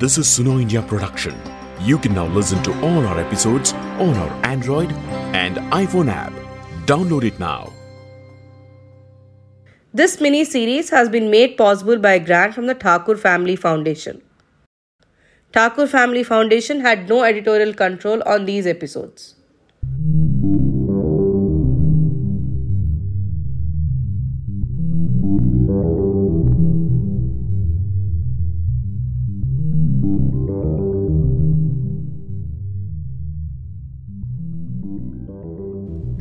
This is Suno India production. You can now listen to all our episodes on our Android and iPhone app. Download it now. This mini series has been made possible by a grant from the Thakur Family Foundation. Thakur Family Foundation had no editorial control on these episodes.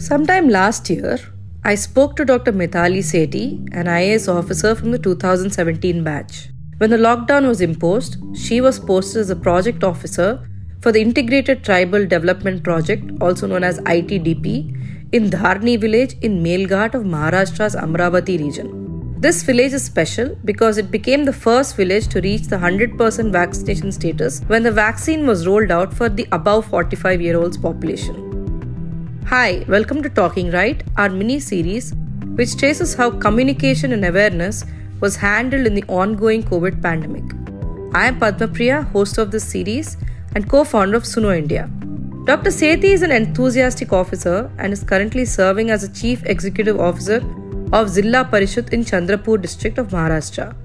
Sometime last year, I spoke to Dr. Mittali Sethi, an IAS officer from the 2017 batch. When the lockdown was imposed, she was posted as a project officer for the Integrated Tribal Development Project, also known as ITDP, in Dharni village in Melghat of Maharashtra's Amravati region. This village is special because it became the first village to reach the 100% vaccination status when the vaccine was rolled out for the above 45 year olds population. Hi, welcome to Talking Right, our mini series, which traces how communication and awareness was handled in the ongoing COVID pandemic. I am Padma Priya, host of this series and co founder of Suno India. Dr. Sethi is an enthusiastic officer and is currently serving as a Chief Executive Officer of Zilla Parishad in Chandrapur district of Maharashtra.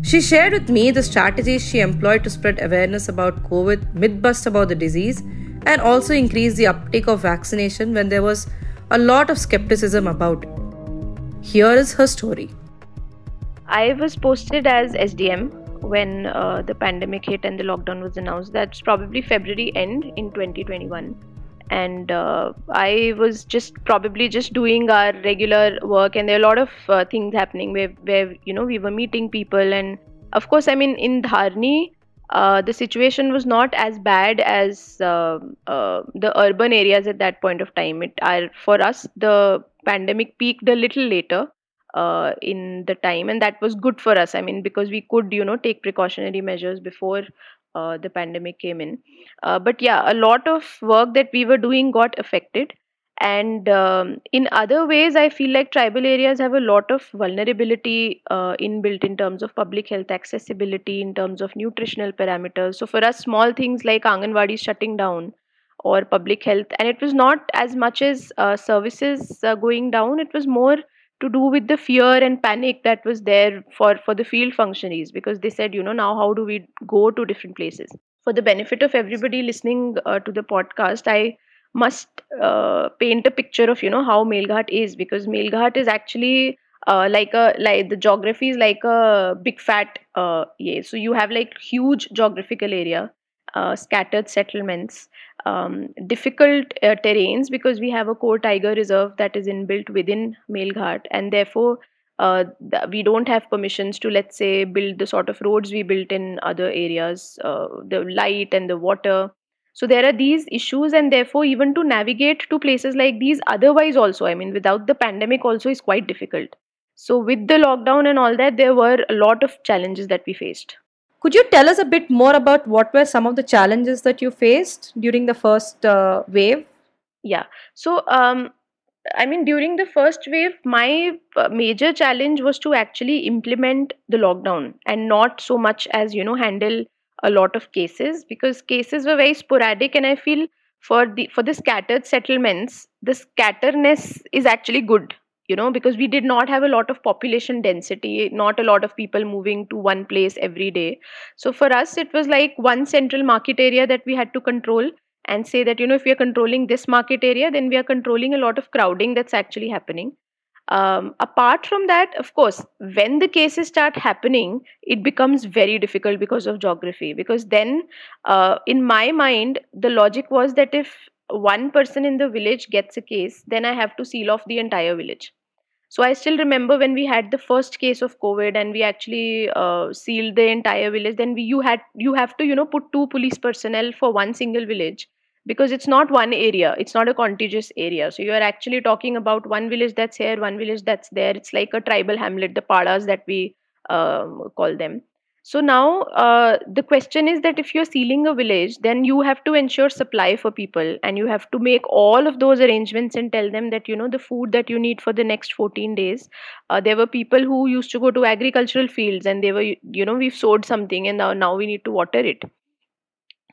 She shared with me the strategies she employed to spread awareness about COVID, myth bust about the disease, and also increase the uptake of vaccination when there was a lot of skepticism about it. Here is her story. I was posted as SDM when uh, the pandemic hit and the lockdown was announced. That's probably February end in 2021. And uh, I was just probably just doing our regular work, and there are a lot of uh, things happening where, where you know we were meeting people, and of course, I mean in Dharni, uh, the situation was not as bad as uh, uh, the urban areas at that point of time. It are for us the pandemic peaked a little later uh, in the time, and that was good for us. I mean, because we could you know take precautionary measures before uh, the pandemic came in. but yeah, a lot of work that we were doing got affected and um, in other ways i feel like tribal areas have a lot of vulnerability uh, inbuilt in terms of public health accessibility in terms of nutritional parameters. So for us small things like anganwadi shutting down or public health and it was not as much as uh, services uh, going down. It was more to do with the fear and panic that was there for for the field functionaries because they said you know now how do we go to different places? For the benefit of everybody listening uh, to the podcast i must uh, paint a picture of you know how Melghat is because Melghat is actually uh, like a like the geography is like a big fat uh, yeah so you have like huge geographical area uh, scattered settlements um, difficult uh, terrains because we have a core tiger reserve that is inbuilt within Melghat and therefore uh, th- we don't have permissions to let's say build the sort of roads we built in other areas uh, the light and the water so there are these issues and therefore even to navigate to places like these otherwise also i mean without the pandemic also is quite difficult. So with the lockdown and all that there were a lot of challenges that we faced. Could you tell us a bit more about what were some of the challenges that you faced during the first uh, wave? Yeah. So um, I mean, during the first wave, my uh, major challenge was to actually implement the lockdown and not so much as, you know, handle a lot of cases because cases were very sporadic and i feel for the for the scattered settlements the scatterness is actually good you know because we did not have a lot of population density not a lot of people moving to one place every day. So for us it was like one central market area that we had to control and say that you know if we are controlling this market area then we are controlling a lot of crowding that's actually happening um, apart from that of course when the cases start happening it becomes very difficult because of geography. Because then uh, in my mind the logic was that if one person in the village gets a case then i have to seal off the entire village. So i still remember when we had the first case of covid and we actually uh, sealed the entire village then we, you had you have to you know put two police personnel for one single village because it's not one area it's not a contiguous area. So you are actually talking about one village that's here one village that's there. It's like a tribal hamlet the padas that we um, call them. So now uh, the question is that if you're sealing a village then you have to ensure supply for people and you have to make all of those arrangements and tell them that you know the food that you need for the next 14 days. Uh, there were people who used to go to agricultural fields and they were you know we've sowed something and now, now we need to water it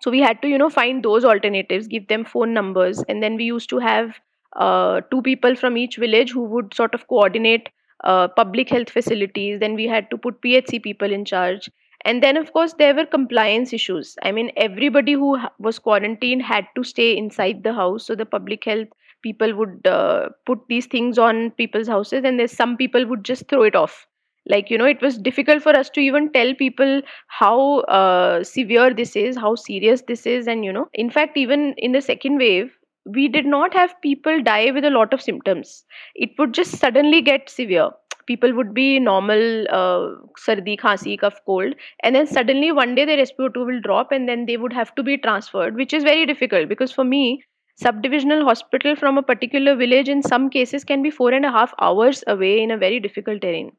so we had to you know find those alternatives give them phone numbers and then we used to have uh, two people from each village who would sort of coordinate uh, public health facilities. Then we had to put phc people in charge. And then of course there were compliance issues. I mean everybody who was quarantined had to stay inside the house. So the public health people would uh, put these things on people's houses and there's some people would just throw it off like you know it was difficult for us to even tell people how uh, severe this is how serious this is and you know in fact even in the second wave we did not have people die with a lot of symptoms. It would just suddenly get severe. People would be normal uh, sardi khasi cough cold and then suddenly one day their spo2 will drop and then they would have to be transferred which is very difficult because for me subdivisional hospital from a particular village in some cases can be four and a half hours away in a very difficult terrain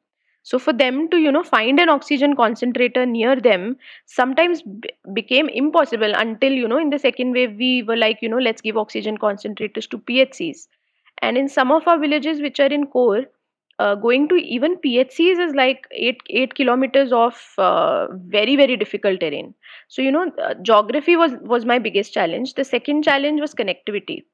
so for them to you know find an oxygen concentrator near them sometimes b- became impossible until you know in the second wave we were like you know let's give oxygen concentrators to phcs and in some of our villages which are in core uh, going to even phcs is like 8 8 kilometers of uh, very very difficult terrain. So you know uh, geography was was my biggest challenge. The second challenge was connectivity.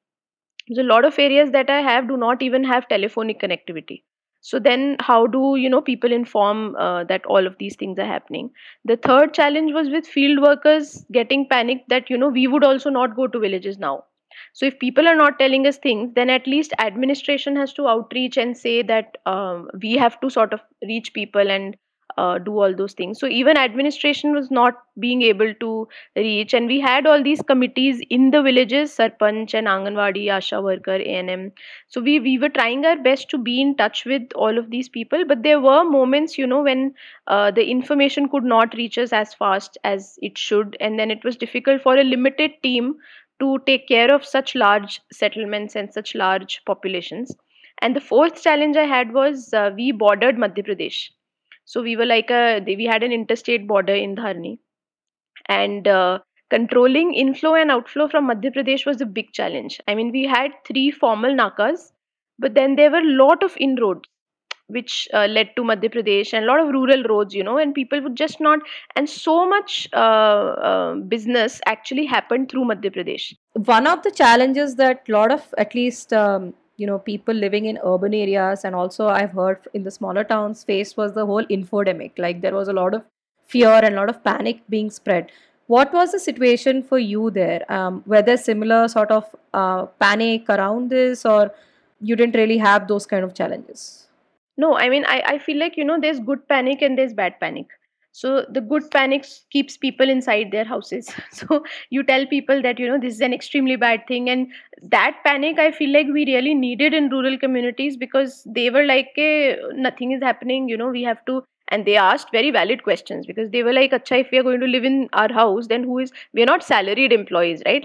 There's a lot of areas that i have do not even have telephonic connectivity so then how do you know people inform uh, that all of these things are happening? The third challenge was with field workers getting panicked that you know we would also not go to villages now. So if people are not telling us things then at least administration has to outreach and say that um, we have to sort of reach people and uh, do all those things. So even administration was not being able to reach. And we had all these committees in the villages sarpanch and anganwadi asha worker anm so we we were trying our best to be in touch with all of these people. But there were moments you know when uh, the information could not reach us as fast as it should. And then it was difficult for a limited team to take care of such large settlements and such large populations. And the fourth challenge i had was uh, we bordered madhya pradesh so we were like a we had an interstate border in Dharni, and uh, controlling inflow and outflow from Madhya Pradesh was a big challenge. I mean, we had three formal nakas, but then there were a lot of inroads which uh, led to Madhya Pradesh and a lot of rural roads, you know, and people would just not, and so much uh, uh, business actually happened through Madhya Pradesh. One of the challenges that a lot of, at least, um, you know people living in urban areas and also i've heard in the smaller towns faced was the whole infodemic. Like there was a lot of fear and a lot of panic being spread. What was the situation for you there? Um, were there similar sort of uh, panic around this or you didn't really have those kind of challenges? No i mean I, I feel like you know there's good panic and there's bad panic so the good panic keeps people inside their houses. So you tell people that you know this is an extremely bad thing. And that panic i feel like we really needed in rural communities because they were like hey, nothing is happening you know we have to and they asked very valid questions because they were like acha if we are going to live in our house then who is we are not salaried employees right?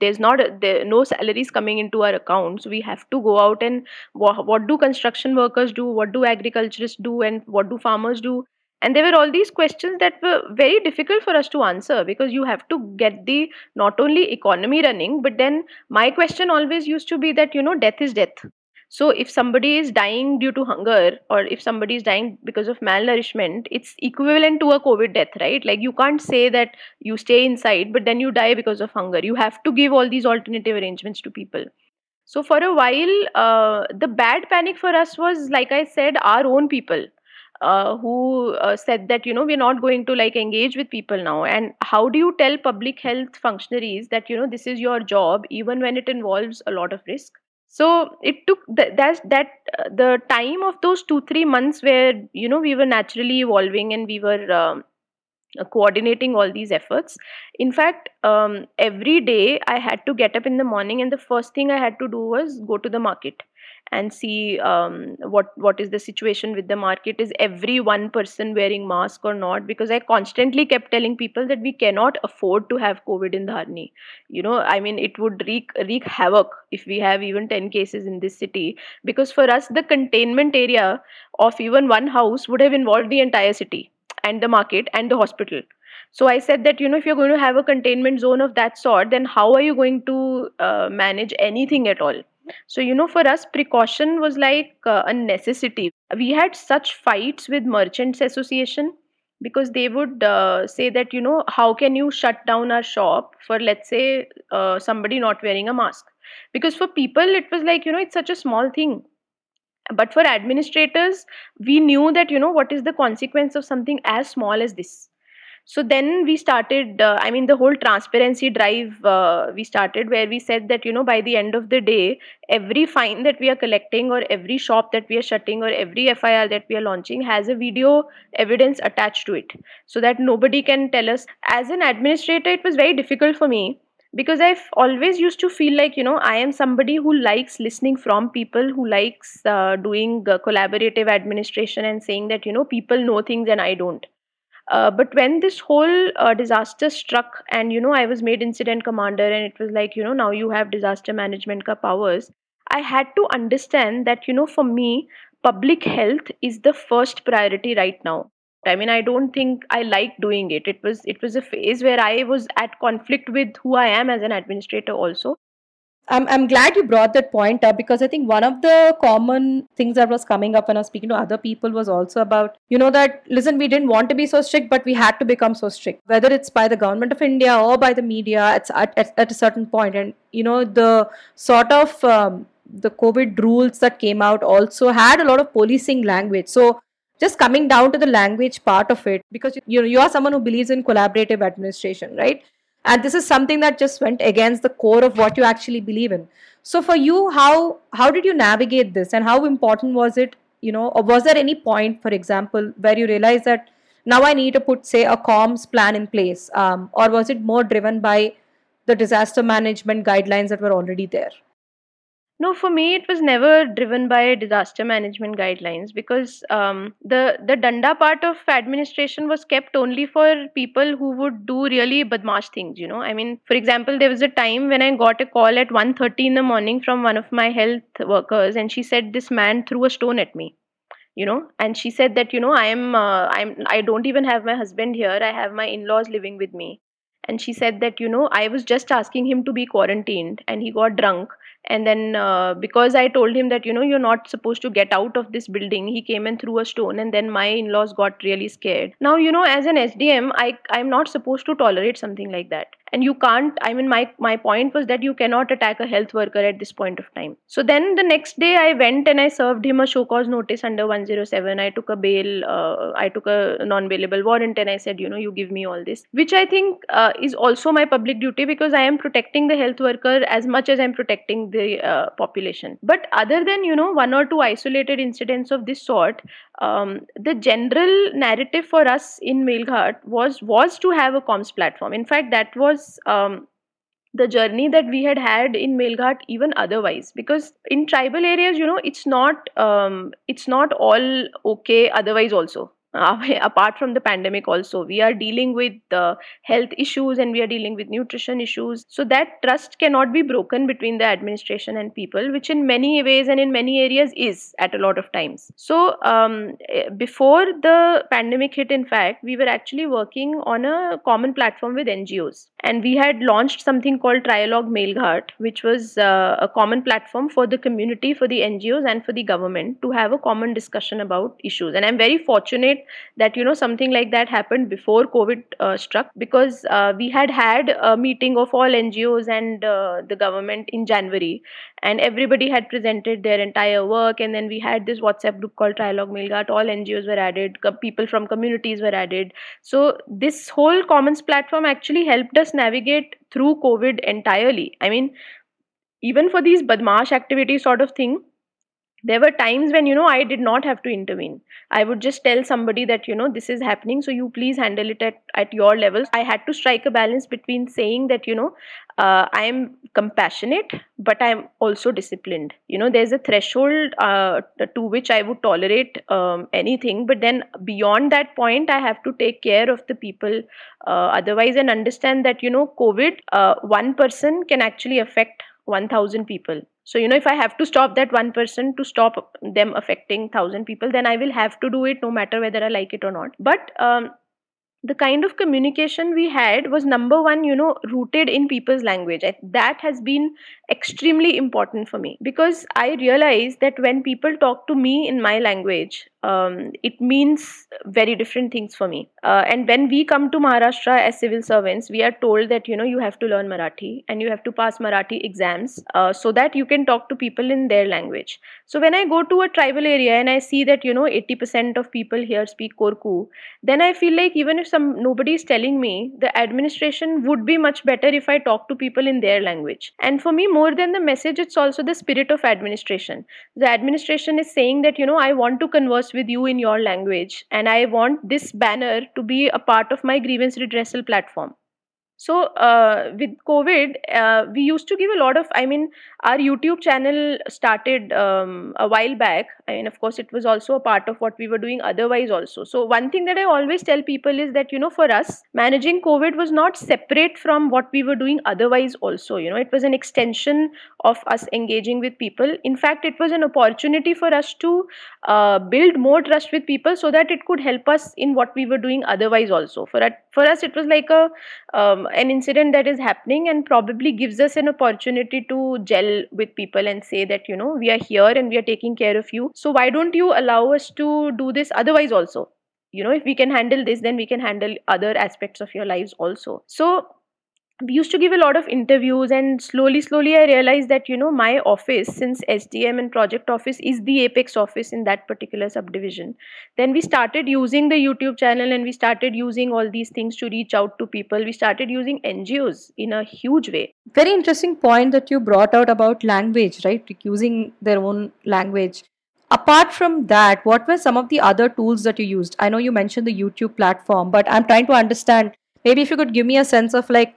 There's not there, no salaries coming into our accounts. We have to go out and what, what do construction workers do? What do agriculturists do? And what do farmers do and there were all these questions that were very difficult for us to answer because you have to get the not only economy running but then my question always used to be that you know death is death. So if somebody is dying due to hunger or if somebody is dying because of malnourishment it's equivalent to a covid death right? Like you can't say that you stay inside but then you die because of hunger. You have to give all these alternative arrangements to people. So for a while uh, the bad panic for us was like i said our own people uh, who uh, said that you know we're not going to like engage with people now. And how do you tell public health functionaries that you know this is your job even when it involves a lot of risk? So it took th- that that uh, the time of those 2 3 months where you know we were naturally evolving and we were um, uh, coordinating all these efforts. In fact um, every day i had to get up in the morning and the first thing i had to do was go to the market and see um, what what is the situation with the market. Is every one person wearing mask or not? Because i constantly kept telling people that we cannot afford to have covid in dharni. You know i mean it would wreak wreak havoc if we have even 10 cases in this city. Because for us the containment area of even one house would have involved the entire city and the market and the hospital. So i said that you know if you're going to have a containment zone of that sort then how are you going to uh, manage anything at all so, you know, for us, precaution was like uh, a necessity. We had such fights with Merchants Association because they would uh, say that you know how can you shut down our shop for let's say uh, somebody not wearing a mask? Because for people it was like you know it's such a small thing. But for administrators we knew that you know what is the consequence of something as small as this so then we started uh, i mean the whole transparency drive uh, we started where we said that you know by the end of the day every fine that we are collecting or every shop that we are shutting or every fir that we are launching has a video evidence attached to it. So that nobody can tell us. As an administrator it was very difficult for me because i've always used to feel like you know i am somebody who likes listening from people who likes uh, doing uh, collaborative administration and saying that you know people know things and i don't uh, but when this whole uh, disaster struck and you know i was made incident commander and it was like you know now you have disaster management ka powers i had to understand that you know for me public health is the first priority right now. I mean i don't think i like doing it. It was it was a phase where i was at conflict with who i am as an administrator also I'm, I'm glad you brought that point up because I think one of the common things that was coming up when I was speaking to other people was also about, you know, that listen, we didn't want to be so strict, but we had to become so strict, whether it's by the government of India or by the media, it's at, at, at a certain point. And, you know, the sort of um, the COVID rules that came out also had a lot of policing language. So just coming down to the language part of it, because you know, you are someone who believes in collaborative administration, right? And this is something that just went against the core of what you actually believe in. So for you how how did you navigate this and how important was it you know or was there any point for example where you realized that now i need to put say a comms plan in place um, or was it more driven by the disaster management guidelines that were already there no, for me, it was never driven by disaster management guidelines because um, the the danda part of administration was kept only for people who would do really badmash things. You know, I mean, for example, there was a time when I got a call at 1.30 in the morning from one of my health workers, and she said this man threw a stone at me you know? And she said that you know i am uh, i'm i don't even have my husband here. I have my in-laws living with me. And she said that you know i was just asking him to be quarantined and he got drunk and then uh, because i told him that you know you're not supposed to get out of this building he came and threw a stone and then my in-laws got really scared. Now you know as an sdm i i'm not supposed to tolerate something like that. And you can't i mean my my point was that you cannot attack a health worker at this point of time. So then the next day i went and i served him a show cause notice under 107 i took a bail uh, i took a non bailable warrant and i said you know you give me all this. Which i think uh, is also my public duty because i am protecting the health worker as much as i'm protecting the uh, population. But other than you know one or two isolated incidents of this sort um, the general narrative for us in Melghat was was to have a comms platform. In fact, that was um, the journey that we had had in Melghat even otherwise. Because in tribal areas you know it's not um, it's not all okay otherwise also uh, apart from the pandemic also we are dealing with uh, health issues and we are dealing with nutrition issues. So that trust cannot be broken between the administration and people which in many ways and in many areas is at a lot of times. So um, eh, before the pandemic hit in fact we were actually working on a common platform with ngos and we had launched something called trialogue melghat which was uh, a common platform for the community for the ngos and for the government to have a common discussion about issues. And i'm very fortunate that you know something like that happened before covid uh, struck because uh, we had had a meeting of all ngos and uh, the government in january and everybody had presented their entire work and then we had this whatsapp group called trialogue melghat all ngos were added people from communities were added. So this whole commons platform actually helped us navigate through covid entirely. I mean even for these badmash activities sort of thing there were times when you know i did not have to intervene. I would just tell somebody that you know this is happening so you please handle it at, at your levels i had to strike a balance between saying that you know uh, i am compassionate but i am also disciplined. You know there's a threshold uh, to which i would tolerate um, anything but then beyond that point i have to take care of the people uh, otherwise and understand that you know covid uh, one person can actually affect 1000 people so you know if i have to stop that one person to stop them affecting 1000 people then i will have to do it no matter whether i like it or not. But um, the kind of communication we had was number one you know rooted in people's language. That has been extremely important for me because i realized that when people talk to me in my language um, it means very different things for me. Uh, and when we come to Maharashtra as civil servants, we are told that you know you have to learn Marathi and you have to pass Marathi exams uh, so that you can talk to people in their language. So when I go to a tribal area and I see that you know 80% of people here speak Korku, then I feel like even if some nobody is telling me, the administration would be much better if I talk to people in their language. And for me, more than the message, it's also the spirit of administration. The administration is saying that you know I want to converse with you in your language and i want this banner to be a part of my grievance redressal platform so uh, with covid uh, we used to give a lot of i mean our youtube channel started um, a while back. I mean of course it was also a part of what we were doing otherwise also. So one thing that i always tell people is that you know for us managing covid was not separate from what we were doing otherwise also. You know it was an extension of us engaging with people. In fact it was an opportunity for us to uh, build more trust with people so that it could help us in what we were doing otherwise also. For, for us it was like a um, an incident that is happening and probably gives us an opportunity to gel with people and say that you know we are here and we are taking care of you. So why don't you allow us to do this otherwise also? You know if we can handle this then we can handle other aspects of your lives also. So we used to give a lot of interviews and slowly slowly i realized that you know my office since sdm and project office is the apex office in that particular subdivision then we started using the youtube channel and we started using all these things to reach out to people. We started using ngos in a huge way. Very interesting point that you brought out about language right? Using their own language. Apart from that what were some of the other tools that you used? I know you mentioned the youtube platform but i'm trying to understand maybe if you could give me a sense of like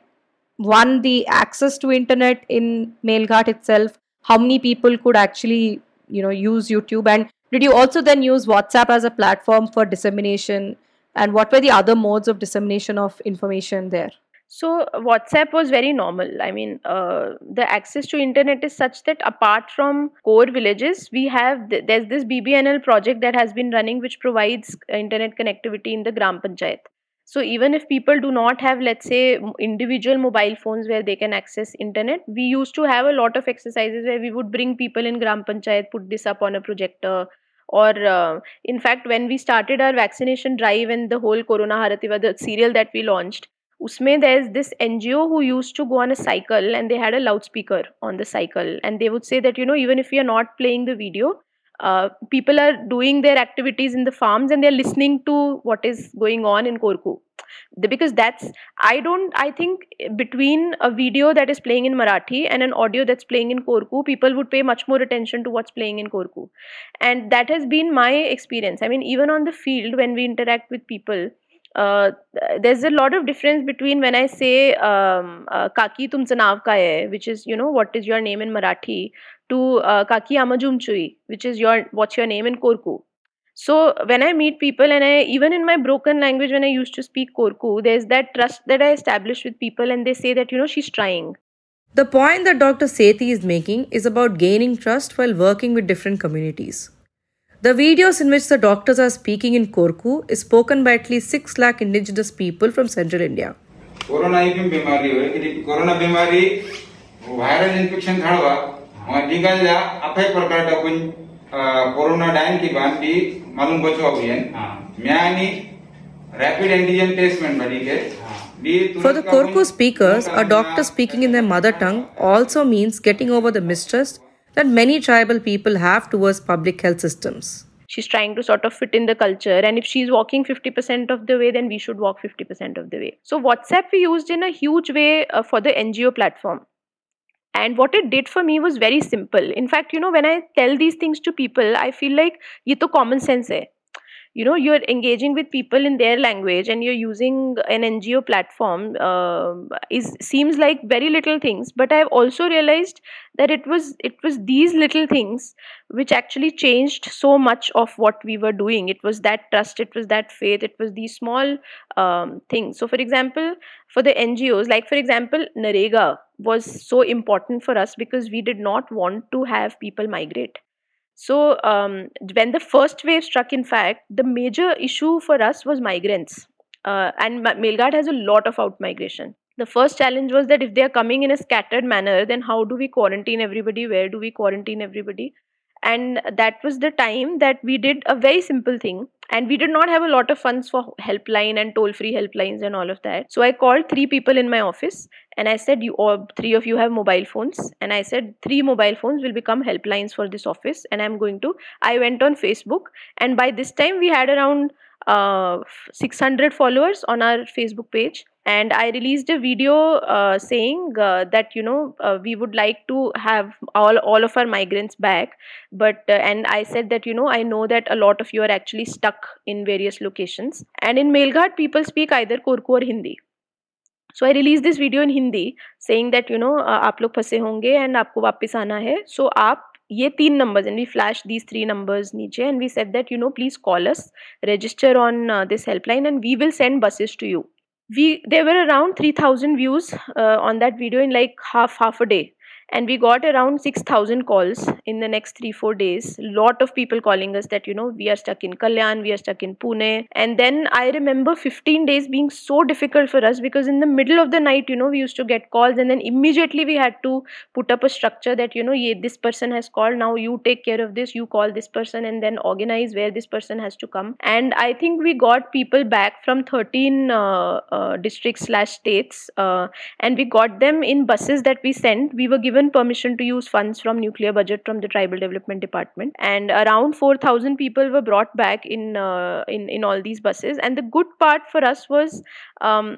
one the access to internet in Melghat itself. How many people could actually you know use youtube? And did you also then use whatsapp as a platform for dissemination? And what were the other modes of dissemination of information there? So whatsapp was very normal. I mean uh, the access to internet is such that apart from core villages we have th- there's this bbnl project that has been running which provides internet connectivity in the gram panchayat so even if people do not have let's say individual mobile phones where they can access internet we used to have a lot of exercises where we would bring people in gram panchayat put this up on a projector or uh, in fact when we started our vaccination drive and the whole corona harativa the serial that we launched usme there's this ngo who used to go on a cycle and they had a loudspeaker on the cycle. And they would say that you know even if we are not playing the video uh, people are doing their activities in the farms and they're listening to what is going on in Korku. Because that's, I don't, I think between a video that is playing in Marathi and an audio that's playing in Korku, people would pay much more attention to what's playing in Korku. And that has been my experience. I mean, even on the field, when we interact with people, uh, there's a lot of difference between when I say um, uh, "kaki nav ka hai," which is you know what is your name in Marathi, to uh, Kaki Amajumchui, which is your what's your name in Korku. So when I meet people and I even in my broken language when I used to speak Korku, there's that trust that I establish with people and they say that you know she's trying. The point that Dr. Sethi is making is about gaining trust while working with different communities. The videos in which the doctors are speaking in Korku is spoken by at least 6 lakh indigenous people from central India. Corona ही बीमारी है corona बीमारी viral infection था tinggal ya apa yang perkara pun corona dan ki ban di malum bocho avian miani rapid antigen test men badi ke for the Korku speakers, a doctor speaking in their mother tongue also means getting over the mistrust that many tribal people have towards public health systems. She's trying to sort of fit in the culture, and if she's walking 50% of the way, then we should walk 50% of the way. So, WhatsApp we used in a huge way uh, for the NGO platform and what it did for me was very simple. In fact you know when i tell these things to people i feel like ye to common sense hai you know you're engaging with people in their language and you're using an ngo platform uh, is seems like very little things. But i've also realized that it was it was these little things which actually changed so much of what we were doing. It was that trust it was that faith it was these small um, things. So for example for the ngos like for example narega was so important for us because we did not want to have people migrate. So um, when the first wave struck in fact the major issue for us was migrants. Uh, and Melghat has a lot of out migration. The first challenge was that if they are coming in a scattered manner then how do we quarantine everybody? Where do we quarantine everybody? And that was the time that we did a very simple thing and we did not have a lot of funds for helpline and toll free helplines and all of that. So i called three people in my office and i said you all three of you have mobile phones. And i said three mobile phones will become helplines for this office. And i'm going to i went on facebook. And by this time we had around uh, 600 followers on our facebook page. And i released a video uh, saying uh, that you know uh, we would like to have all all of our migrants back. But uh, and i said that you know i know that a lot of you are actually stuck in various locations. And in melghat people speak either korku or hindi so I release this video in Hindi saying that you know आप लोग फंसे होंगे and आपको वापस आना है। सो so, आप ये तीन numbers and we flash these three numbers नीचे and we said that you know please call us register on this helpline and we will send buses to you we there were around three thousand views on that video in like half half a day and we got around 6000 calls in the next 3 4 days. Lot of people calling us that you know we are stuck in kalyan we are stuck in pune. And then i remember 15 days being so difficult for us because in the middle of the night you know we used to get calls and then immediately we had to put up a structure that you know yeah, this person has called now you take care of this you call this person and then organize where this person has to come. And i think we got people back from 13 uh, uh, districts slash states uh, and we got them in buses that we sent. We were given given permission to use funds from nucleus budget from the tribal development department. And around 4000 people were brought back in uh, in in all these buses. And the good part for us was um,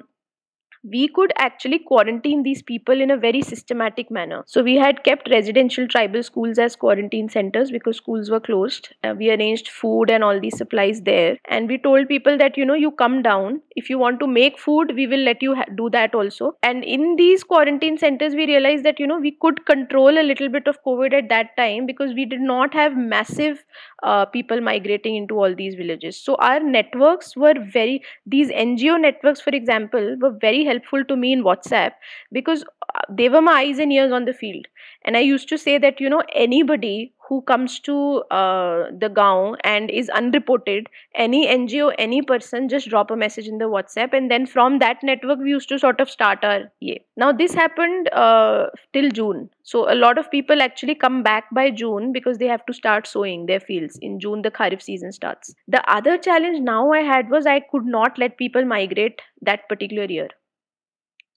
we could actually quarantine these people in a very systematic manner. So we had kept residential tribal schools as quarantine centers because schools were closed. Uh, we arranged food and all these supplies there. And we told people that, you know, you come down. If you want to make food, we will let you ha- do that also. And in these quarantine centers, we realized that, you know, we could control a little bit of COVID at that time because we did not have massive uh, people migrating into all these villages. So our networks were very, these NGO networks, for example, were very helpful to me in WhatsApp because uh, they were my eyes and ears on the field. And I used to say that, you know, anybody who comes to uh, the gaon and is unreported any ngo any person just drop a message in the whatsapp. And then from that network we used to sort of start our yeah now this happened uh, till june. So a lot of people actually come back by june because they have to start sowing their fields. In june the kharif season starts. The other challenge now i had was i could not let people migrate that particular year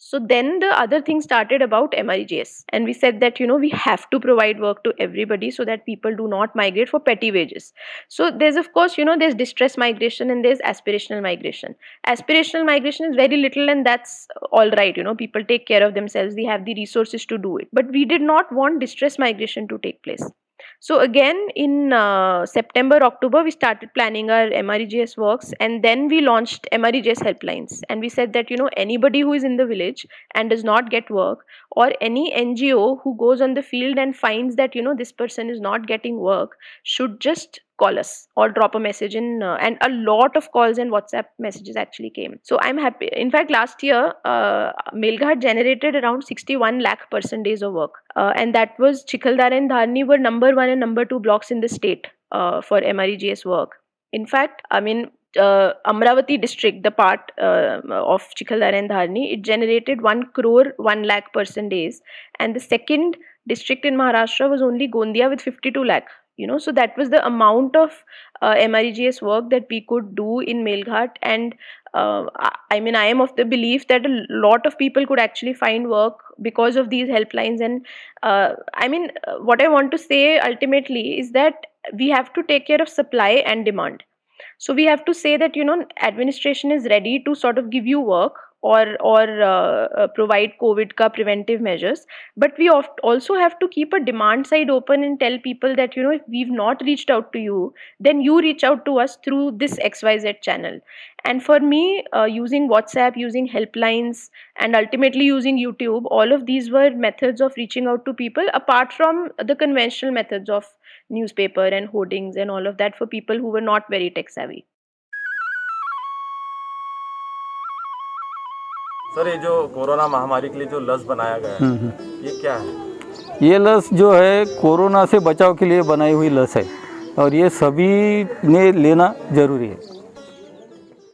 so then the other thing started about MREGS. And we said that, you know, we have to provide work to everybody so that people do not migrate for petty wages. So there's, of course, you know, there's distress migration and there's aspirational migration. Aspirational migration is very little and that's all right. You know, people take care of themselves, they have the resources to do it. But we did not want distress migration to take place. So again in uh, September, October, we started planning our MREGS works and then we launched MREGS helplines. And we said that, you know, anybody who is in the village and does not get work or any NGO who goes on the field and finds that, you know, this person is not getting work should just call us or drop a message in uh, and a lot of calls and whatsapp messages actually came. So i'm happy. In fact last year uh, melghat generated around 61 lakh person days of work. Uh, and that was chikaldara and dharni were number one and number two blocks in the state uh, for mregs work. In fact i mean uh, Amravati district, the part uh, of Chikaldara and Dharni, it generated 1 crore 1 lakh person days. And the second district in Maharashtra was only Gondia with 52 lakh you know. So that was the amount of uh, work that we could do in melghat. And uh, i mean i am of the belief that a lot of people could actually find work because of these helplines. And uh, i mean uh, what i want to say ultimately is that we have to take care of supply and demand. So we have to say that you know administration is ready to sort of give you work or or uh, provide covid ka preventive measures. But we also have to keep a demand side open and tell people that you know if we've not reached out to you then you reach out to us through this xyz channel. And for me uh, using whatsapp using helplines and ultimately using youtube all of these were methods of reaching out to people apart from the conventional methods of newspaper and hoardings and all of that for people who were not very tech savvy sir ये जो corona महामारी के लिए जो लस बनाया गया है हम्म, हम्म। ये क्या है ये लस जो है कोरोना से बचाव के लिए बनाई हुई लस है और ये सभी ने लेना ज़रूरी है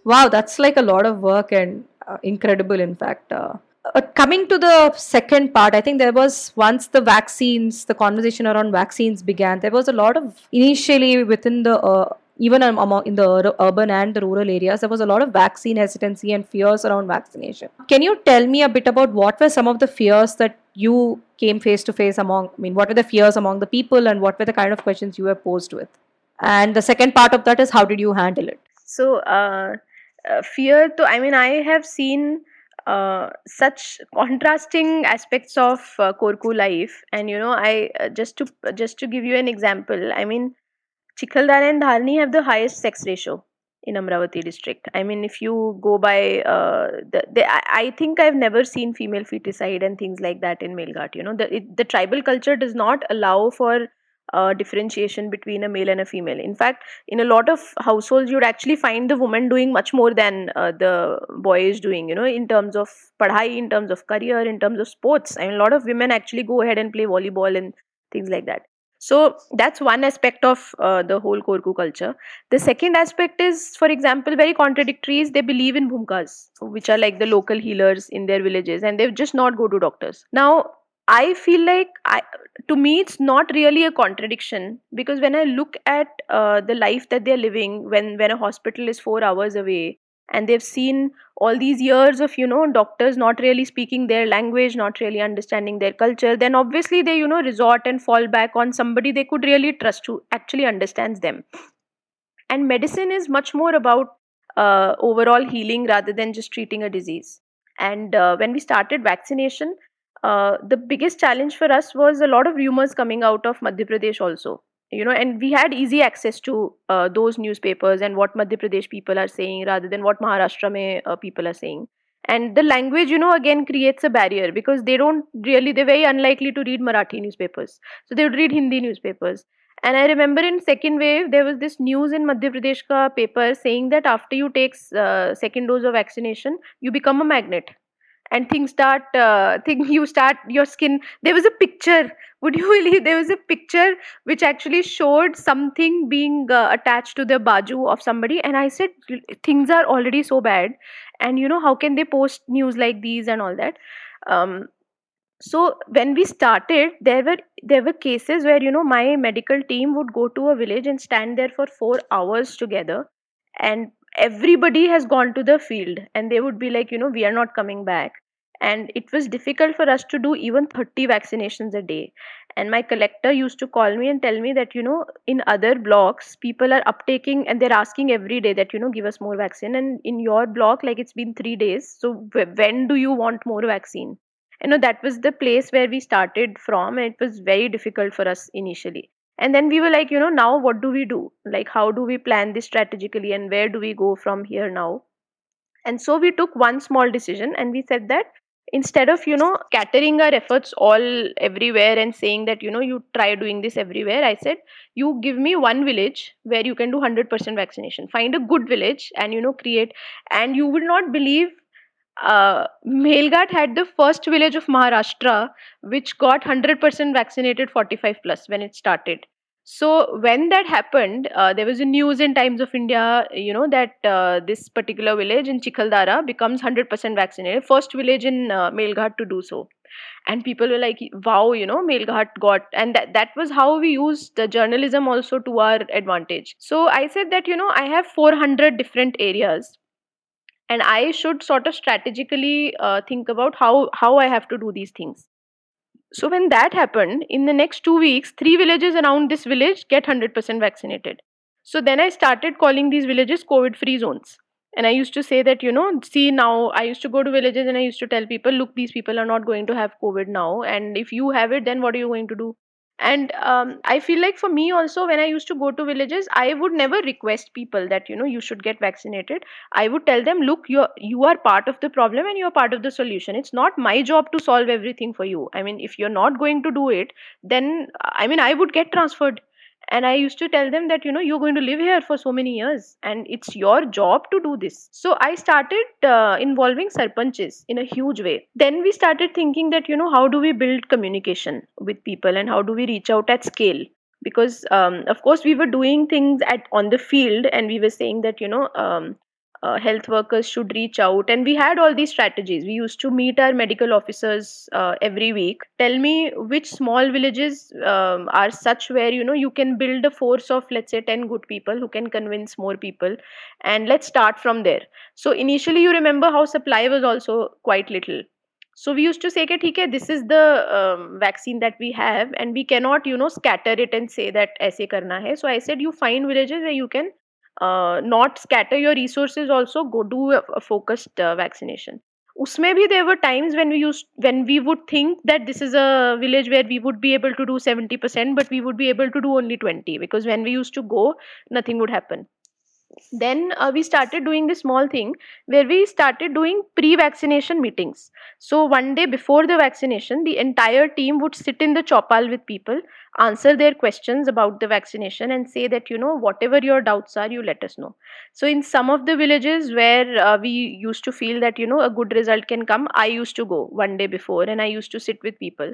Wow, that's like a lot of work and uh, incredible, in fact. Uh, uh, coming to the second part, I think there was once the vaccines, the conversation around vaccines began. There was a lot of initially within the uh, even among in the urban and the rural areas, there was a lot of vaccine hesitancy and fears around vaccination. Can you tell me a bit about what were some of the fears that you came face to face among? I mean, what were the fears among the people, and what were the kind of questions you were posed with? And the second part of that is how did you handle it? So, uh, uh, fear to, I mean, I have seen uh, such contrasting aspects of uh, Korku life, and you know, I uh, just to just to give you an example, I mean, Chikhaldara and Dharni have the highest sex ratio in Amravati district. I mean, if you go by uh, the, the I, think I've never seen female feticide and things like that in Melghat. You know, the it, the tribal culture does not allow for uh, differentiation between a male and a female. In fact, in a lot of households, you'd actually find the woman doing much more than uh, the boy is doing, you know, in terms of padhai, in terms of career, in terms of sports. I mean, a lot of women actually go ahead and play volleyball and things like that. So that's one aspect of uh, the whole Korku culture. The second aspect is, for example, very contradictory is they believe in bhumkas, which are like the local healers in their villages, and they just not go to doctors. Now, I feel like I, to me it's not really a contradiction because when I look at uh, the life that they're living when when a hospital is four hours away and they've seen all these years of you know doctors not really speaking their language not really understanding their culture then obviously they you know resort and fall back on somebody they could really trust who actually understands them. And medicine is much more about uh, overall healing rather than just treating a disease. And uh, when we started vaccination uh, the biggest challenge for us was a lot of rumors coming out of madhya pradesh also you know and we had easy access to uh, those newspapers and what madhya pradesh people are saying rather than what maharashtra mein, uh, people are saying. And the language you know again creates a barrier because they don't really they're very unlikely to read marathi newspapers. So they would read hindi newspapers. And i remember in second wave there was this news in madhya pradesh ka paper saying that after you take uh, second dose of vaccination you become a magnet and things start uh, thing you start your skin there was a picture would you believe there was a picture which actually showed something being uh, attached to the baju of somebody and i said things are already so bad and you know how can they post news like these and all that? Um, so when we started there were there were cases where you know my medical team would go to a village and stand there for 4 hours together and everybody has gone to the field and they would be like you know we are not coming back. And it was difficult for us to do even 30 vaccinations a day. And my collector used to call me and tell me that you know in other blocks people are uptaking and they're asking every day that you know give us more vaccine. And in your block like it's been 3 days. So when do you want more vaccine? You know that was the place where we started from. And it was very difficult for us initially and then we were like you know now what do we do? Like how do we plan this strategically and where do we go from here now? And so we took one small decision and we said that instead of you know scattering our efforts all everywhere and saying that you know you try doing this everywhere i said you give me one village where you can do 100% vaccination. Find a good village and you know create and you will not believe uh, had the first village of Maharashtra which got 100% vaccinated 45 plus when it started. So when that happened, uh, there was a news in Times of India, you know, that uh, this particular village in Chikhaldara becomes 100% vaccinated, first village in uh, to do so. And people were like, wow, you know, Melghat got, and that, that was how we used the journalism also to our advantage. So I said that, you know, I have 400 different areas and i should sort of strategically uh, think about how how i have to do these things. So when that happened in the next 2 weeks three villages around this village get 100% vaccinated. So then i started calling these villages covid free zones. And i used to say that you know see now i used to go to villages and i used to tell people look these people are not going to have covid now. And if you have it then what are you going to do and um, i feel like for me also when i used to go to villages i would never request people that you know you should get vaccinated. I would tell them look you you are part of the problem and you're part of the solution. It's not my job to solve everything for you. I mean if you're not going to do it then i mean i would get transferred and i used to tell them that you know you're going to live here for so many years and it's your job to do this. So i started uh, involving sarpanches in a huge way. Then we started thinking that you know how do we build communication with people and how do we reach out at scale? Because um, of course we were doing things at on the field and we were saying that you know um, uh, health workers should reach out. And we had all these strategies. We used to meet our medical officers uh, every week. Tell me which small villages um, are such where you know you can build a force of let's say 10 good people who can convince more people. And let's start from there. So initially you remember how supply was also quite little. So we used to say okay, okay this is the um, vaccine that we have and we cannot you know scatter it and say that aise karna hai. So i said you find villages where you can uh, not scatter your resources also go do a, focused uh, vaccination. usme bhi there were times when we used when we would think that this is a village where we would be able to do 70% but we would be able to do only 20 because when we used to go nothing would happen then uh, we started doing this small thing where we started doing pre-vaccination meetings. So one day before the vaccination the entire team would sit in the chopal with people answer their questions about the vaccination and say that you know whatever your doubts are you let us know. So in some of the villages where uh, we used to feel that you know a good result can come i used to go one day before and i used to sit with people.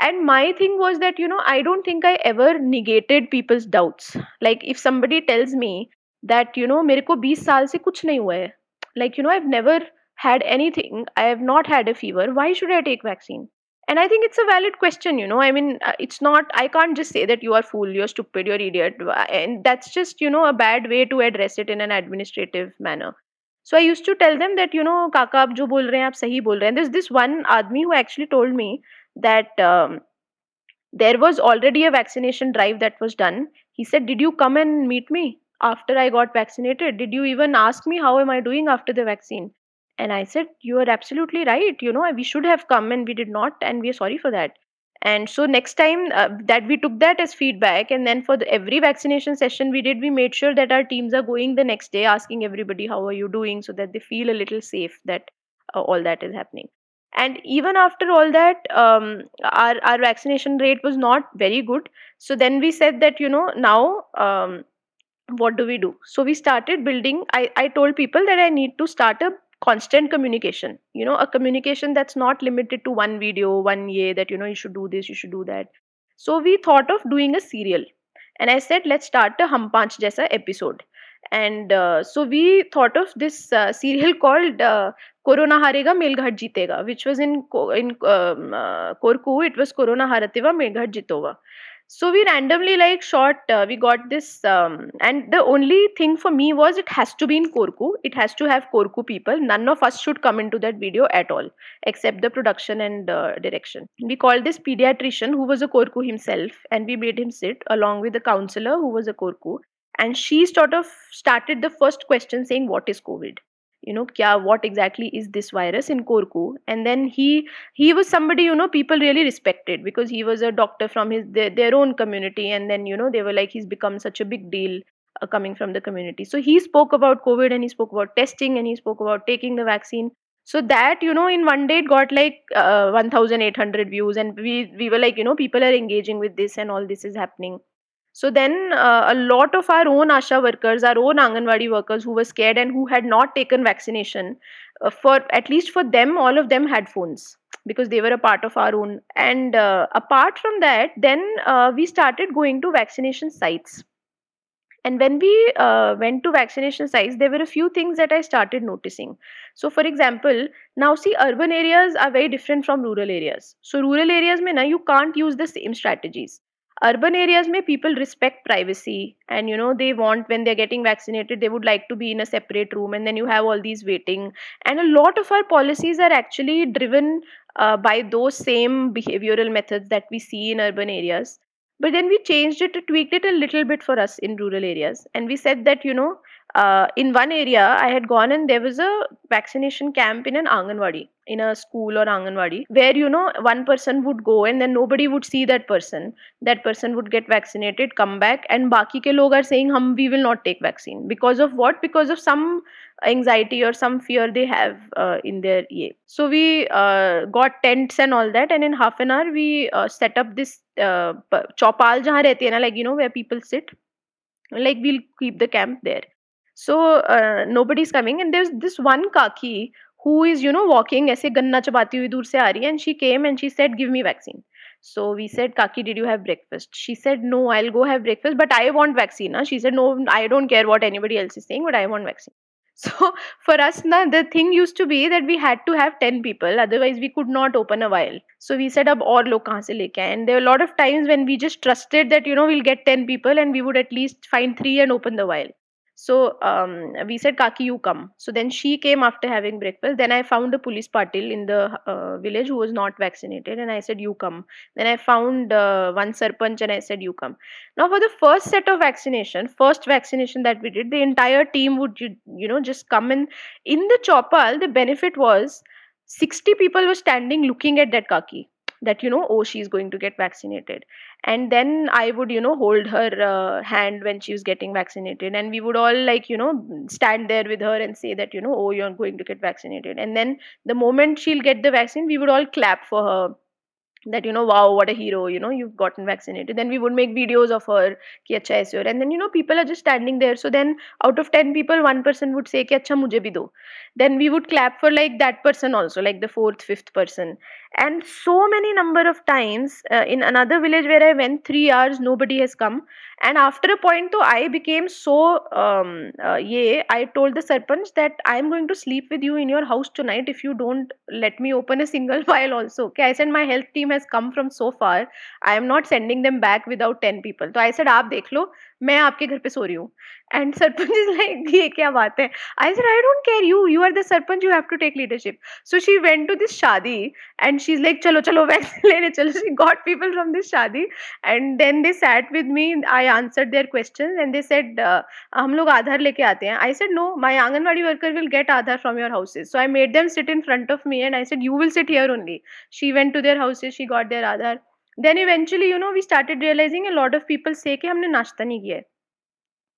And my thing was that you know i don't think i ever negated people's doubts. Like if somebody tells me that you know मेरे को 20 साल से कुछ नहीं हुआ है like you know I've never had anything I have not had a fever why should I take vaccine and I think it's a valid question you know I mean uh, it's not I can't just say that you are fool you're stupid you're idiot and that's just you know a bad way to address it in an administrative manner so I used to tell them that you know काका आप जो बोल रहे हैं आप सही बोल रहे हैं there's this one आदमी who actually told me that um, there was already a vaccination drive that was done he said did you come and meet me After I got vaccinated. Did you even ask me how am I doing after the vaccine? And I said, You are absolutely right. You know, we should have come and we did not, and we are sorry for that. And so next time uh, that we took that as feedback, and then for the, every vaccination session we did, we made sure that our teams are going the next day asking everybody how are you doing, so that they feel a little safe that uh, all that is happening. And even after all that, um, our our vaccination rate was not very good. So then we said that you know now um, what do we do? So we started building i i told people that i need to start a constant communication you know a communication that's not limited to one video one year that you know you should do this you should do that. So we thought of doing a serial and i said let's start a hum panch jaisa episode. And uh, so we thought of this uh, serial called uh, corona harega melghat jitega which was in in um, uh, korku it was corona harativa melghat jitova so we randomly like shot uh, we got this um, and the only thing for me was it has to be in korku. It has to have korku people. None of us should come into that video at all except the production and uh, direction. We called this pediatrician who was a korku himself and we made him sit along with the counselor who was a korku. And she sort of started the first question saying what is covid you know kya what exactly is this virus in korku? And then he he was somebody you know people really respected because he was a doctor from his their, their own community. And then you know they were like he's become such a big deal uh, coming from the community. So he spoke about covid and he spoke about testing and he spoke about taking the vaccine. So that you know in one day it got like uh, 1800 views. And we we were like you know people are engaging with this and all this is happening so then uh, a lot of our own ASHA workers, our own Anganwadi workers who were scared and who had not taken vaccination, uh, for at least for them, all of them had phones because they were a part of our own. And uh, apart from that, then uh, we started going to vaccination sites. And when we uh, went to vaccination sites, there were a few things that I started noticing. So, for example, now see, urban areas are very different from rural areas. So, rural areas, mein na, you can't use the same strategies urban areas may people respect privacy and you know they want when they're getting vaccinated they would like to be in a separate room and then you have all these waiting. And a lot of our policies are actually driven uh, by those same behavioral methods that we see in urban areas. But then we changed it tweaked it a little bit for us in rural areas. And we said that you know uh, in one area i had gone and there was a vaccination camp in an anganwadi in a school or anganwadi where you know one person would go and then nobody would see that person. That person would get vaccinated come back and baki ke log are saying hum we will not take vaccine. Because of what? Because of some anxiety or some fear they have uh, in their yeah. so we uh, got tents and all that and in half an hour we uh, set up this uh, chopal jahan rehti hai na like you know where people sit. Like we'll keep the camp there so uh, nobody's coming and there's this one kaki who is you know walking ऐसे गन्ना चबाती हुई दूर से आ रही है and she came and she said give me vaccine so we said kaki did you have breakfast she said no i'll go have breakfast but i want vaccine huh? she said no i don't care what anybody else is saying but i want vaccine So for us now the thing used to be that we had to have 10 people otherwise we could not open a vial. So we said up और लोग कहाँ से लेके आए and there were a lot of times when we just trusted that you know we'll get 10 people and we would at least find 3 and open the vial. So um, we said, Kaki, you come. So then she came after having breakfast. Then I found a police patil in the uh, village who was not vaccinated, and I said, You come. Then I found uh, one sarpanch, and I said, You come. Now, for the first set of vaccination, first vaccination that we did, the entire team would, you, you know, just come in. In the Chopal, the benefit was 60 people were standing looking at that Kaki that you know oh she's going to get vaccinated and then i would you know hold her uh, hand when she was getting vaccinated. And we would all like you know stand there with her and say that you know oh you're going to get vaccinated. And then the moment she'll get the vaccine we would all clap for her that you know wow what a hero you know you've gotten vaccinated. Then we would make videos of her ki acha aise and then you know people are just standing there. So then out of 10 people one person would say ki acha mujhe bhi do. Then we would clap for like that person also like the fourth fifth person. And so many number of times uh, in another village where i went 3 hours nobody has come. And after a point though i became so um uh, yeah i told the sarpanch that i am going to sleep with you in your house tonight if you don't let me open a single file also. Okay i said my health team has come from so far i am not sending them back without 10 people. So i said aap dekh lo मैं आपके घर पे सो रही हूँ। And sarpanch is like ये क्या बात है? I sir I don't care you you are the sarpanch you have to take leadership so she went to this shaadi and she is like चलो चलो वैक्सीन लेने चलो. She got people from this shaadi and then they sat with me I answer their question and they said हम लोग आधार लेके आते हैं. I said no my anganwadi worker will get Aadhaar from your houses so I made them sit in front of me and I said you will sit here only she went to their houses she got their Aadhaar. Then eventually you know we started realising lot of people say कि हमने नाश्ता नहीं किया है।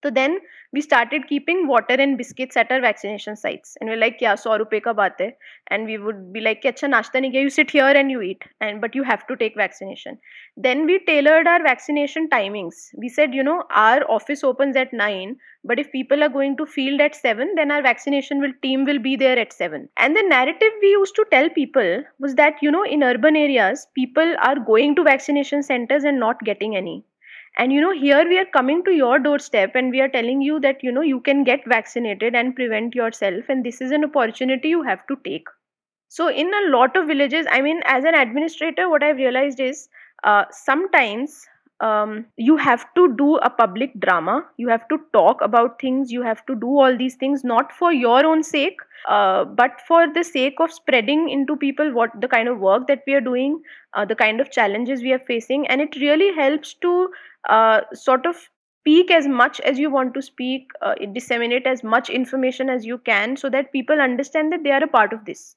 So then we started keeping water and biscuits at our vaccination sites. And we're like, yeah, 100 rupees ka baat hai. And we would be like, acha nashta nahi you sit here and you eat. And but you have to take vaccination. Then we tailored our vaccination timings. We said, you know, our office opens at 9, but if people are going to field at 7, then our vaccination team will be there at 7. And the narrative we used to tell people was that, you know, in urban areas, people are going to vaccination centers and not getting any and you know here we are coming to your doorstep and we are telling you that you know you can get vaccinated and prevent yourself and this is an opportunity you have to take. So in a lot of villages i mean as an administrator what i've realized is uh, sometimes um, you have to do a public drama. You have to talk about things. You have to do all these things not for your own sake uh, but for the sake of spreading into people what the kind of work that we are doing uh, the kind of challenges we are facing. And it really helps to uh, sort of speak as much as you want to speak uh, disseminate as much information as you can so that people understand that they are a part of this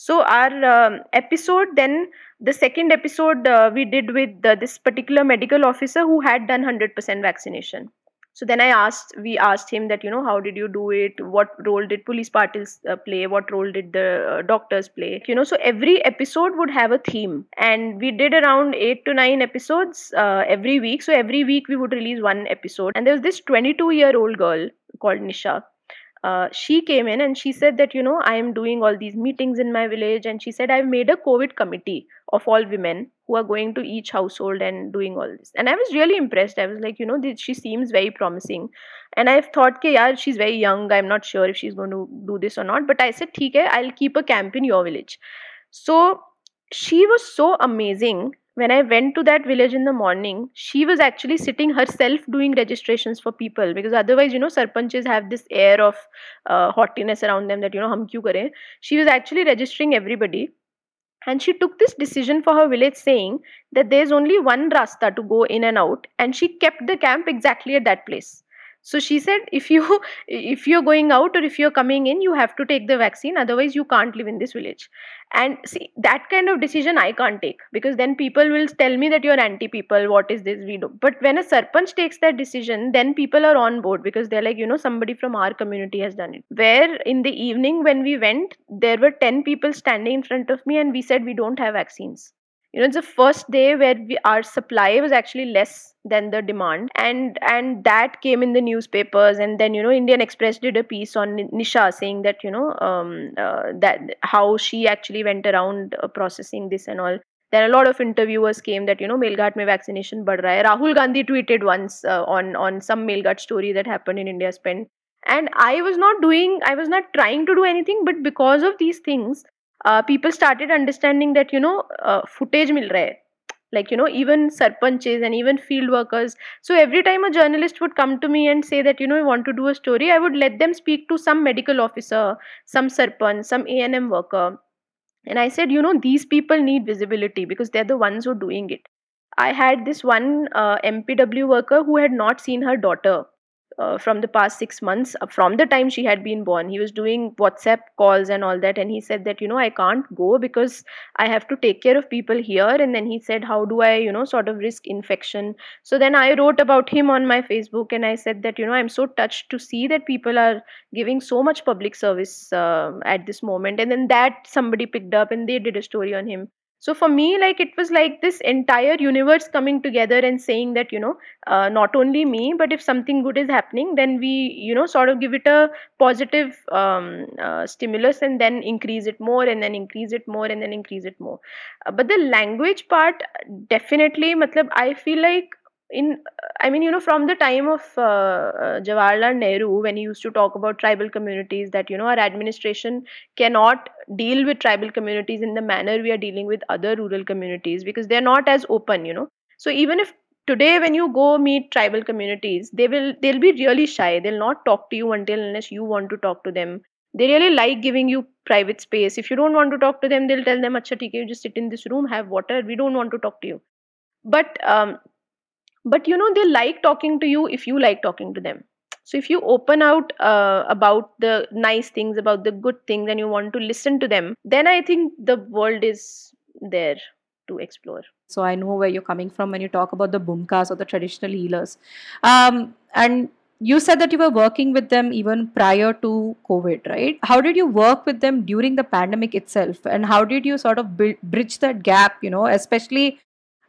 so our um, episode then the second episode uh, we did with uh, this particular medical officer who had done 100% vaccination. So then i asked we asked him that you know how did you do it? What role did police patils uh, play? What role did the uh, doctors play? You know so every episode would have a theme. And we did around 8 to 9 episodes uh, every week. So every week we would release one episode. And there was this 22 year old girl called nisha uh, she came in and she said that you know i am doing all these meetings in my village and she said i've made a covid committee of all women who are going to each household and doing all this. And i was really impressed. I was like you know this, she seems very promising. And i've thought okay yeah she's very young. I'm not sure if she's going to do this or not. But i said okay i'll keep a camp in your village. So she was so amazing when I went to that village in the morning, she was actually sitting herself doing registrations for people because otherwise, you know, sarpanches have this air of uh, haughtiness around them that, you know, hum kyu kare. She was actually registering everybody. And she took this decision for her village saying that there's only one rasta to go in and out. And she kept the camp exactly at that place so she said if you if you're going out or if you're coming in you have to take the vaccine otherwise you can't live in this village. And see that kind of decision i can't take because then people will tell me that you're anti people what is this we do but when a sarpanch takes that decision then people are on board because they're like you know somebody from our community has done it. Where in the evening when we went there were 10 people standing in front of me and we said we don't have vaccines you know it's the first day where we, our supply was actually less than the demand and and that came in the newspapers and then you know indian express did a piece on nisha saying that you know um, uh, that how she actually went around uh, processing this and all then a lot of interviewers came that you know Melghat mein vaccination bad raha hai. Rahul Gandhi tweeted once uh, on on some Melghat story that happened in IndiaSpend and i was not doing i was not trying to do anything but because of these things people started understanding that you know uh, footage mil raha like you know even sarpanches and even field workers. So every time a journalist would come to me and say that you know i want to do a story i would let them speak to some medical officer some sarpanch some anm worker. And i said you know these people need visibility because they're the ones who are doing it. I had this one uh, mpw worker who had not seen her daughter uh, from the past six months uh, from the time she had been born. He was doing whatsapp calls and all that and he said that you know i can't go because i have to take care of people here. And then he said how do i you know sort of risk infection? So then i wrote about him on my facebook and i said that you know i'm so touched to see that people are giving so much public service uh, at this moment. And then that somebody picked up and they did a story on him so for me like it was like this entire universe coming together and saying that you know uh, not only me but if something good is happening then we you know sort of give it a positive um, uh, stimulus and then increase it more and then increase it more and then increase it more. Uh, but the language part definitely matlab i feel like in i mean you know from the time of uh, uh, jawaharlal nehru when he used to talk about tribal communities that you know our administration cannot deal with tribal communities in the manner we are dealing with other rural communities because they're not as open you know. So even if today when you go meet tribal communities they will they'll be really shy. They'll not talk to you until unless you want to talk to them. They really like giving you private space. If you don't want to talk to them they'll tell them acha theek you just sit in this room have water. We don't want to talk to you. But um, but you know they like talking to you if you like talking to them. So if you open out uh, about the nice things about the good things and you want to listen to them then i think the world is there to explore. So i know where you're coming from when you talk about the bhumkas or the traditional healers. Um, and you said that you were working with them even prior to covid right? How did you work with them during the pandemic itself? And how did you sort of bridge that gap you know especially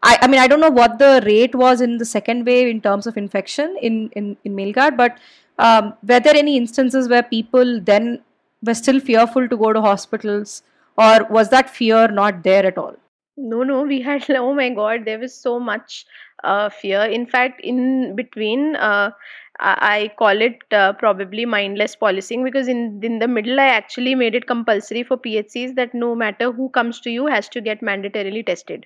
I, I mean, I don't know what the rate was in the second wave in terms of infection in, in, in Melghat, but um, were there any instances where people then were still fearful to go to hospitals, or was that fear not there at all? No, no, we had, oh my god, there was so much uh, fear. In fact, in between, uh, I call it uh, probably mindless policing because in in the middle I actually made it compulsory for PHCs that no matter who comes to you has to get mandatorily tested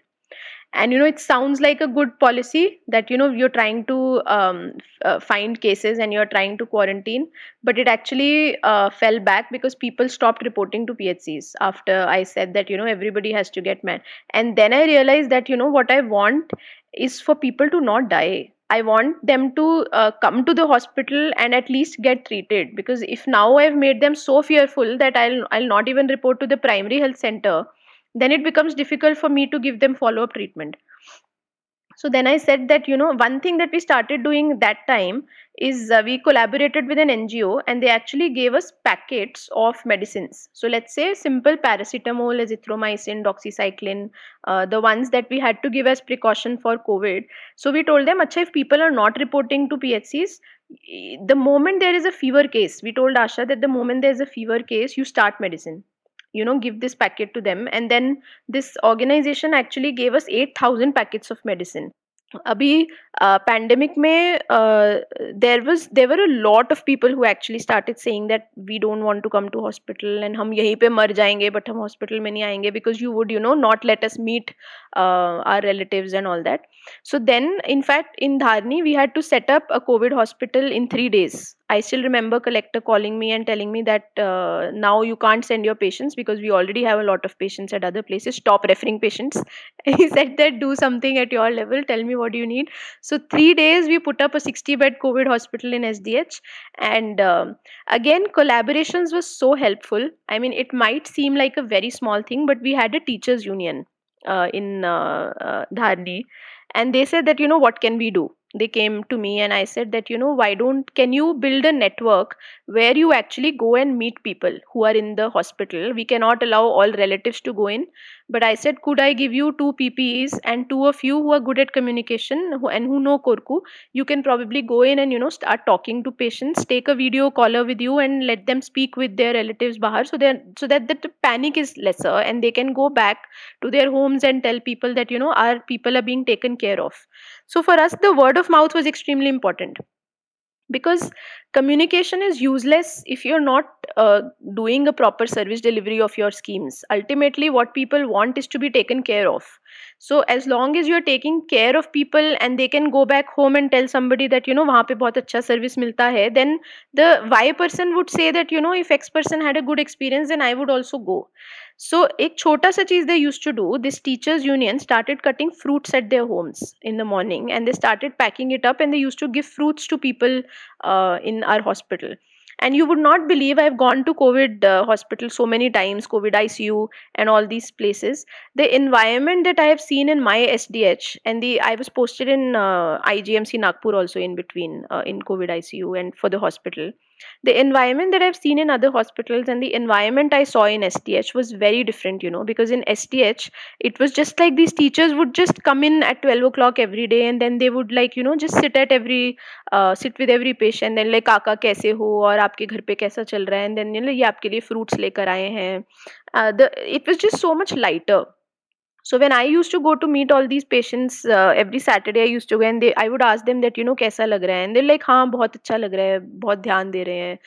and you know it sounds like a good policy that you know you're trying to um, uh, find cases and you're trying to quarantine but it actually uh, fell back because people stopped reporting to phcs after i said that you know everybody has to get mad. And then i realized that you know what i want is for people to not die. I want them to uh, come to the hospital and at least get treated because if now i've made them so fearful that i'll i'll not even report to the primary health center then it becomes difficult for me to give them follow up treatment. So then i said that you know one thing that we started doing that time is uh, we collaborated with an ngo and they actually gave us packets of medicines. So let's say simple paracetamol azithromycin doxycycline uh, the ones that we had to give as precaution for covid. So we told them acha if people are not reporting to phcs the moment there is a fever case we told asha that the moment there is a fever case you start medicine you know give this packet to them and then this organization actually gave us 8000 packets of medicine अभी pandemic में there was there were a lot of people who actually started saying that we don't want to come to hospital and हम यहीं पे मर जाएंगे but हम hospital में नहीं आएंगे because you would you know not let us meet are relatives and all that so then in fact in dharni we had to set up a covid hospital in 3 days i still remember collector calling me and telling me that uh, now you can't send your patients because we already have a lot of patients at other places. Stop referring patients. He said that do something at your level. Tell me what you need. So 3 days we put up a 60 bed covid hospital in sdh and uh, again collaborations was so helpful. I mean it might seem like a very small thing but we had a teachers union uh, in uh, uh, Dharni and they said that you know what can we do they came to me and i said that you know why don't can you build a network where you actually go and meet people who are in the hospital? We cannot allow all relatives to go in. But i said could i give you two ppes and two of you who are good at communication who, and who know korku? You can probably go in and you know start talking to patients take a video caller with you and let them speak with their relatives bahar so they so that the panic is lesser and they can go back to their homes and tell people that you know our people are being taken care of so for us the word of mouth was extremely important because communication is useless if you're not uh, doing a proper service delivery of your schemes. Ultimately what people want is to be taken care of so as long as you're taking care of people and they can go back home and tell somebody that you know wahan pe bahut acha service milta hai then the y person would say that you know if x person had a good experience then i would also go. So ek chota sa cheez they used to do this teachers union started cutting fruits at their homes in the morning and they started packing it up and they used to give fruits to people uh, in our hospital and you would not believe i've gone to covid uh, hospital so many times covid icu and all these places. The environment that i have seen in my sdh and the i was posted in uh, igmc nagpur also in between uh, in covid icu and for the hospital the environment that I've seen in other hospitals and the environment I saw in SDH was very different, you know, because in SDH, it was just like these teachers would just come in at 12 o'clock every day and then they would like, you know, just sit at every, uh, sit with every patient and like, काका or हो और आपके घर पे and then you know ye then liye fruits lekar aaye hain. आए the it was just so much lighter so when i used to go to meet all these patients uh, every saturday i used to go and they i would ask them that you know kaisa lag raha hai and they're like ha bahut acha lag raha hai bahut dhyan de rahe hain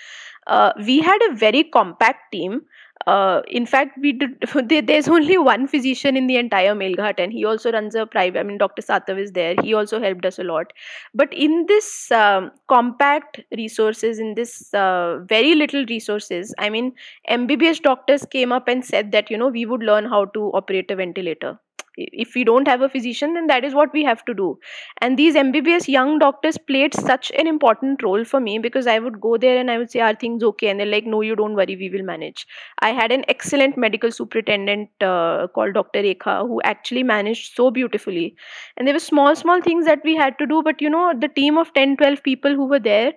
uh, we had a very compact team uh, in fact we did there's only one physician in the entire Melghat and he also runs a private I mean Dr. Satav is there he also helped us a lot but in this um, compact resources in this uh, very little resources I mean MBBS doctors came up and said that you know we would learn how to operate a ventilator if we don't have a physician then that is what we have to do. And these mbbs young doctors played such an important role for me because i would go there and i would say are things okay? And they're like no you don't worry we will manage. I had an excellent medical superintendent uh, called dr rekha who actually managed so beautifully. And there were small small things that we had to do but you know the team of 10 12 people who were there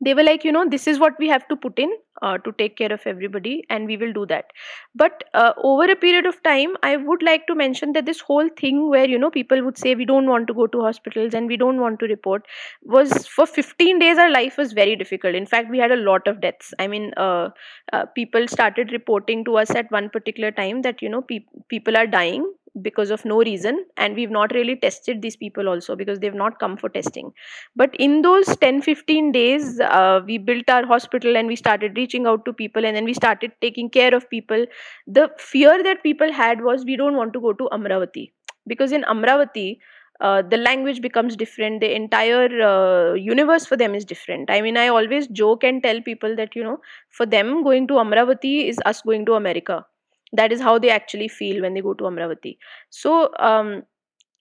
they were like you know this is what we have to put in uh, to take care of everybody and we will do that. But uh, over a period of time i would like to mention that this whole thing where you know people would say we don't want to go to hospitals and we don't want to report was for 15 days our life was very difficult. In fact we had a lot of deaths. I mean uh, uh people started reporting to us at one particular time that you know pe- people are dying because of no reason and we've not really tested these people also because they've not come for testing. But in those 10 15 days uh, we built our hospital and we started reaching out to people and then we started taking care of people. The fear that people had was we don't want to go to amravati because in amravati uh, the language becomes different. The entire uh, universe for them is different. I mean i always joke and tell people that you know for them going to amravati is us going to america that is how they actually feel when they go to amravati. So um,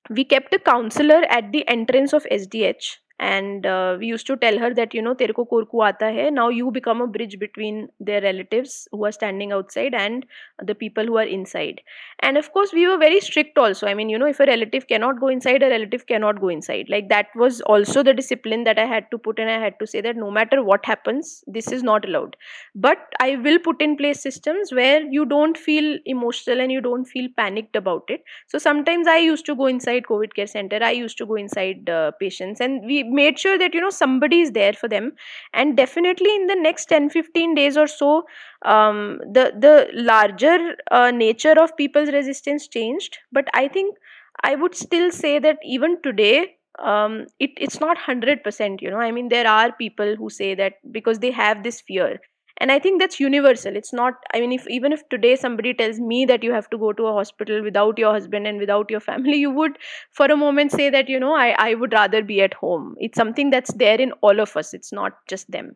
we kept a counselor at the entrance of sdh and uh, we used to tell her that you know tere ko korku aata hai. Now you become a bridge between their relatives who are standing outside and the people who are inside. And of course we were very strict also. I mean you know if a relative cannot go inside a relative cannot go inside. Like that was also the discipline that i had to put and i had to say that no matter what happens this is not allowed. But i will put in place systems where you don't feel emotional and you don't feel panicked about it. So sometimes i used to go inside covid care center. I used to go inside uh, patients. And we made sure that you know somebody is there for them. And definitely in the next 10 15 days or so um, the the larger uh, nature of people's resistance changed. But i think i would still say that even today um, it, it's not 100% you know. I mean there are people who say that because they have this fear and i think that's universal. It's not i mean if even if today somebody tells me that you have to go to a hospital without your husband and without your family you would for a moment say that you know i, I would rather be at home. It's something that's there in all of us. It's not just them.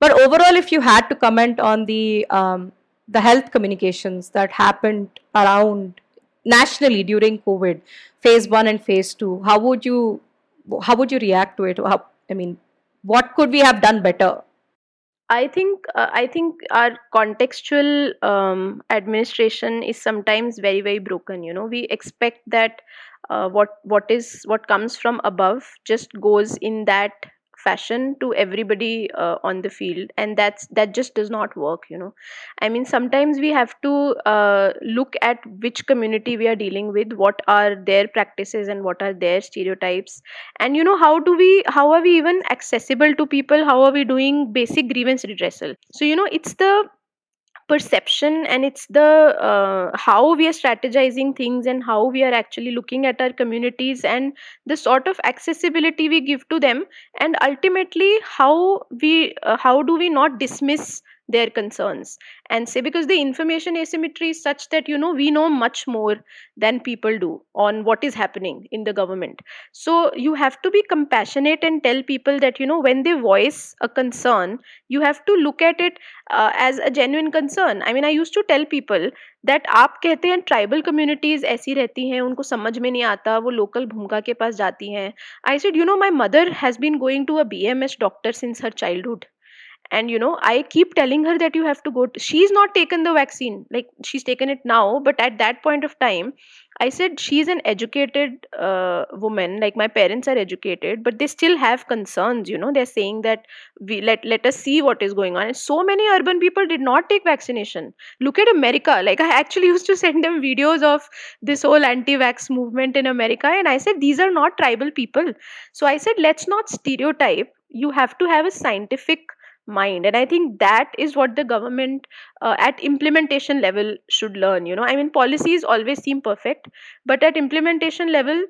But overall if you had to comment on the um, the health communications that happened around nationally during covid phase 1 and phase 2 how would you how would you react to it? How, i mean what could we have done better I think uh, I think our contextual um, administration is sometimes very very broken. You know, we expect that uh, what what is what comes from above just goes in that fashion to everybody uh, on the field and that's that just does not work you know. I mean sometimes we have to uh, look at which community we are dealing with what are their practices and what are their stereotypes and you know how do we how are we even accessible to people? How are we doing basic grievance redressal? So you know it's the perception and it's the uh, how we are strategizing things and how we are actually looking at our communities and the sort of accessibility we give to them and ultimately how we uh, how do we not dismiss their concerns and say because the information asymmetry is such that you know we know much more than people do on what is happening in the government so you have to be compassionate and tell people that you know when they voice a concern you have to look at it uh, as a genuine concern i mean i used to tell people that आप कहते हैं tribal communities ऐसी रहती हैं उनको समझ में नहीं आता वो लोकल भूमिका के पास जाती हैं I said you know my mother has been going to a B M S doctor since her childhood and you know i keep telling her that you have to go to, she's not taken the vaccine like she's taken it now but at that point of time i said she's an educated uh, woman like my parents are educated but they still have concerns you know they're saying that we let let us see what is going on. And so many urban people did not take vaccination. Look at america like i actually used to send them videos of this whole anti-vax movement in america and i said these are not tribal people. So i said let's not stereotype. You have to have a scientific mind. And i think that is what the government uh, at implementation level should learn you know. I mean policies always seem perfect but at implementation level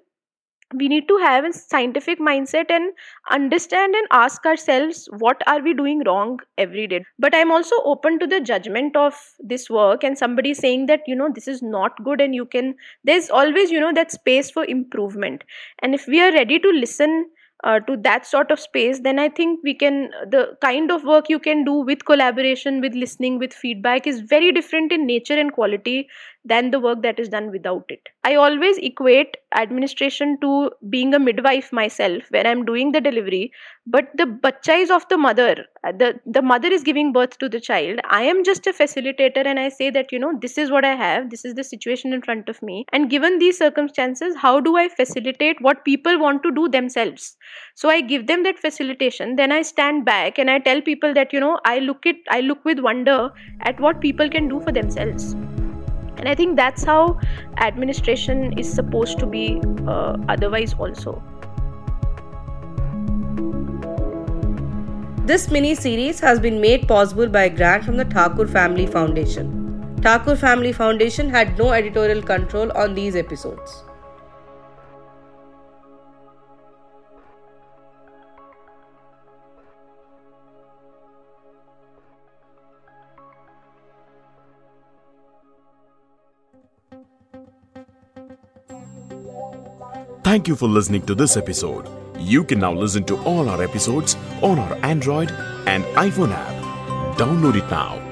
we need to have a scientific mindset and understand and ask ourselves what are we doing wrong every day? But i'm also open to the judgment of this work and somebody saying that you know this is not good and you can there's always you know that space for improvement. And if we are ready to listen uh, to that sort of space then i think we can the kind of work you can do with collaboration with listening with feedback is very different in nature and quality than the work that is done without it. I always equate administration to being a midwife myself when I'm doing the delivery, but the bacha is of the mother. Uh, the, the mother is giving birth to the child. I am just a facilitator and I say that, you know, this is what I have, this is the situation in front of me. And given these circumstances, how do I facilitate what people want to do themselves? So I give them that facilitation, then I stand back and I tell people that, you know, I look it I look with wonder at what people can do for themselves and i think that's how administration is supposed to be uh, otherwise also This mini series has been made possible by a grant from the Thakur Family Foundation. Thakur Family Foundation had no editorial control on these episodes. Thank you for listening to this episode. You can now listen to all our episodes on our Android and iPhone app. Download it now